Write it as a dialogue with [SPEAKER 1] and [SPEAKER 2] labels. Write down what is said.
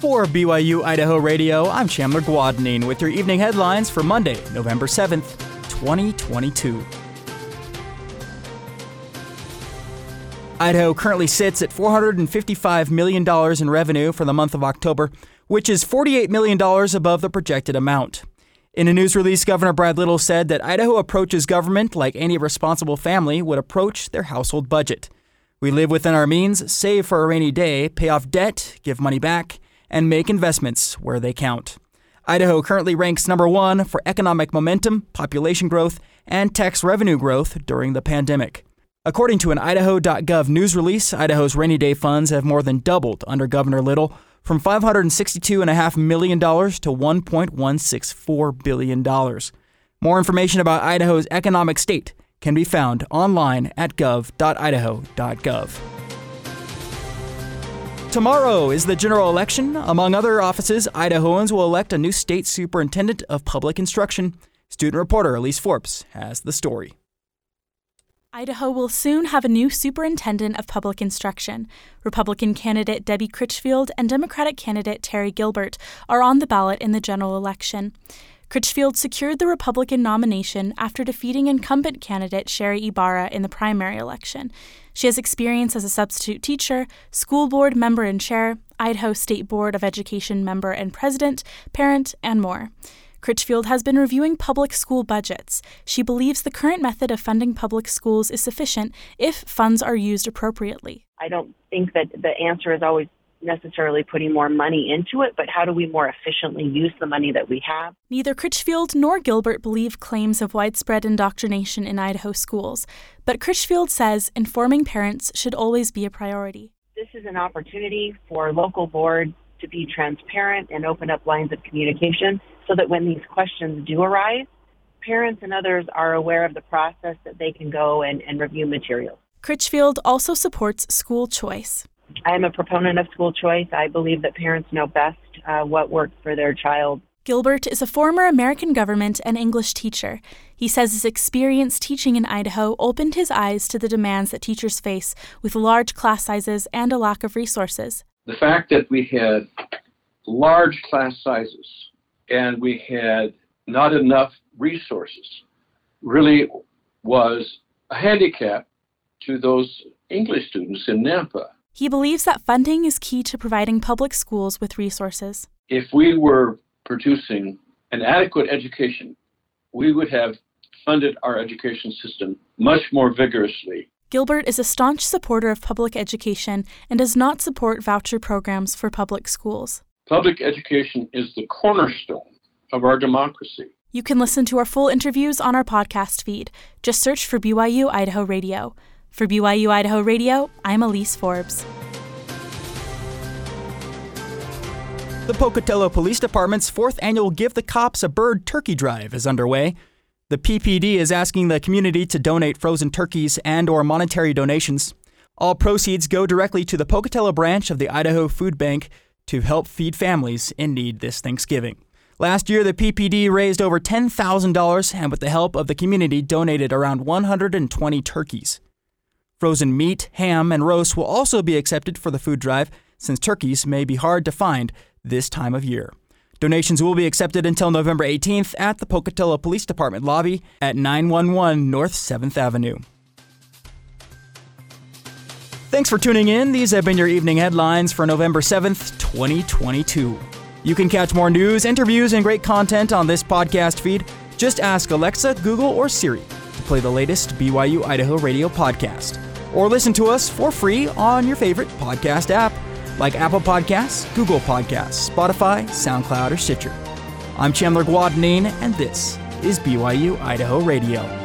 [SPEAKER 1] For BYU Idaho Radio, I'm Chandler Guadagnine with your evening headlines for Monday, November 7th, 2022. Idaho currently sits at $455 million in revenue for the month of October, which is $48 million above the projected amount. In a news release, Governor Brad Little said that Idaho approaches government like any responsible family would approach their household budget. We live within our means, save for a rainy day, pay off debt, give money back, and make investments where they count. Idaho currently ranks number one for economic momentum, population growth, and tax revenue growth during the pandemic. According to an Idaho.gov news release, Idaho's rainy day funds have more than doubled under Governor Little from $562.5 million to $1.164 billion. More information about Idaho's economic state can be found online at gov.idaho.gov. Tomorrow is the general election. Among other offices, Idahoans will elect a new state superintendent of public instruction. Student reporter Elise Forbes has the story.
[SPEAKER 2] Idaho will soon have a new superintendent of public instruction. Republican candidate Debbie Critchfield and Democratic candidate Terry Gilbert are on the ballot in the general election. Critchfield secured the Republican nomination after defeating incumbent candidate Sherri Ybarra in the primary election. She has experience as a substitute teacher, school board member and chair, Idaho State Board of Education member and president, parent, and more. Critchfield has been reviewing public school budgets. She believes the current method of funding public schools is sufficient if funds are used appropriately.
[SPEAKER 3] I don't think that the answer is always necessarily putting more money into it, but how do we more efficiently use the money that we have?
[SPEAKER 2] Neither Critchfield nor Gilbert believe claims of widespread indoctrination in Idaho schools, but Critchfield says informing parents should always be a priority.
[SPEAKER 3] This is an opportunity for local boards to be transparent and open up lines of communication so that when these questions do arise, parents and others are aware of the process that they can go and, and review materials.
[SPEAKER 2] Critchfield also supports school choice.
[SPEAKER 3] I am a proponent of school choice. I believe that parents know best uh, what works for their child.
[SPEAKER 2] Gilbert is a former American government and English teacher. He says his experience teaching in Idaho opened his eyes to the demands that teachers face with large class sizes and a lack of resources.
[SPEAKER 4] The fact that we had large class sizes and we had not enough resources really was a handicap to those English students in Nampa.
[SPEAKER 2] He believes that funding is key to providing public schools with resources.
[SPEAKER 4] If we were producing an adequate education, we would have funded our education system much more vigorously.
[SPEAKER 2] Gilbert is a staunch supporter of public education and does not support voucher programs for public schools.
[SPEAKER 4] Public education is the cornerstone of our democracy.
[SPEAKER 2] You can listen to our full interviews on our podcast feed. Just search for BYU Idaho Radio. For BYU Idaho Radio, I'm Elise Forbes.
[SPEAKER 1] The Pocatello Police Department's fourth annual Give the Cops a Bird turkey drive is underway. The PPD is asking the community to donate frozen turkeys and or monetary donations. All proceeds go directly to the Pocatello branch of the Idaho Food Bank to help feed families in need this Thanksgiving. Last year, the PPD raised over $10,000 and, with the help of the community, donated around 120 turkeys. Frozen meat, ham, and roast will also be accepted for the food drive, since turkeys may be hard to find this time of year. Donations will be accepted until November 18th at the Pocatello Police Department lobby at 911 North 7th Avenue. Thanks for tuning in. These have been your evening headlines for November 7th, 2022. You can catch more news, interviews, and great content on this podcast feed. Just ask Alexa, Google, or Siri to play the latest BYU Idaho radio podcast. Or listen to us for free on your favorite podcast app like Apple Podcasts, Google Podcasts, Spotify, SoundCloud, or Stitcher. I'm Chandler Guadagnine, and this is BYU Idaho Radio.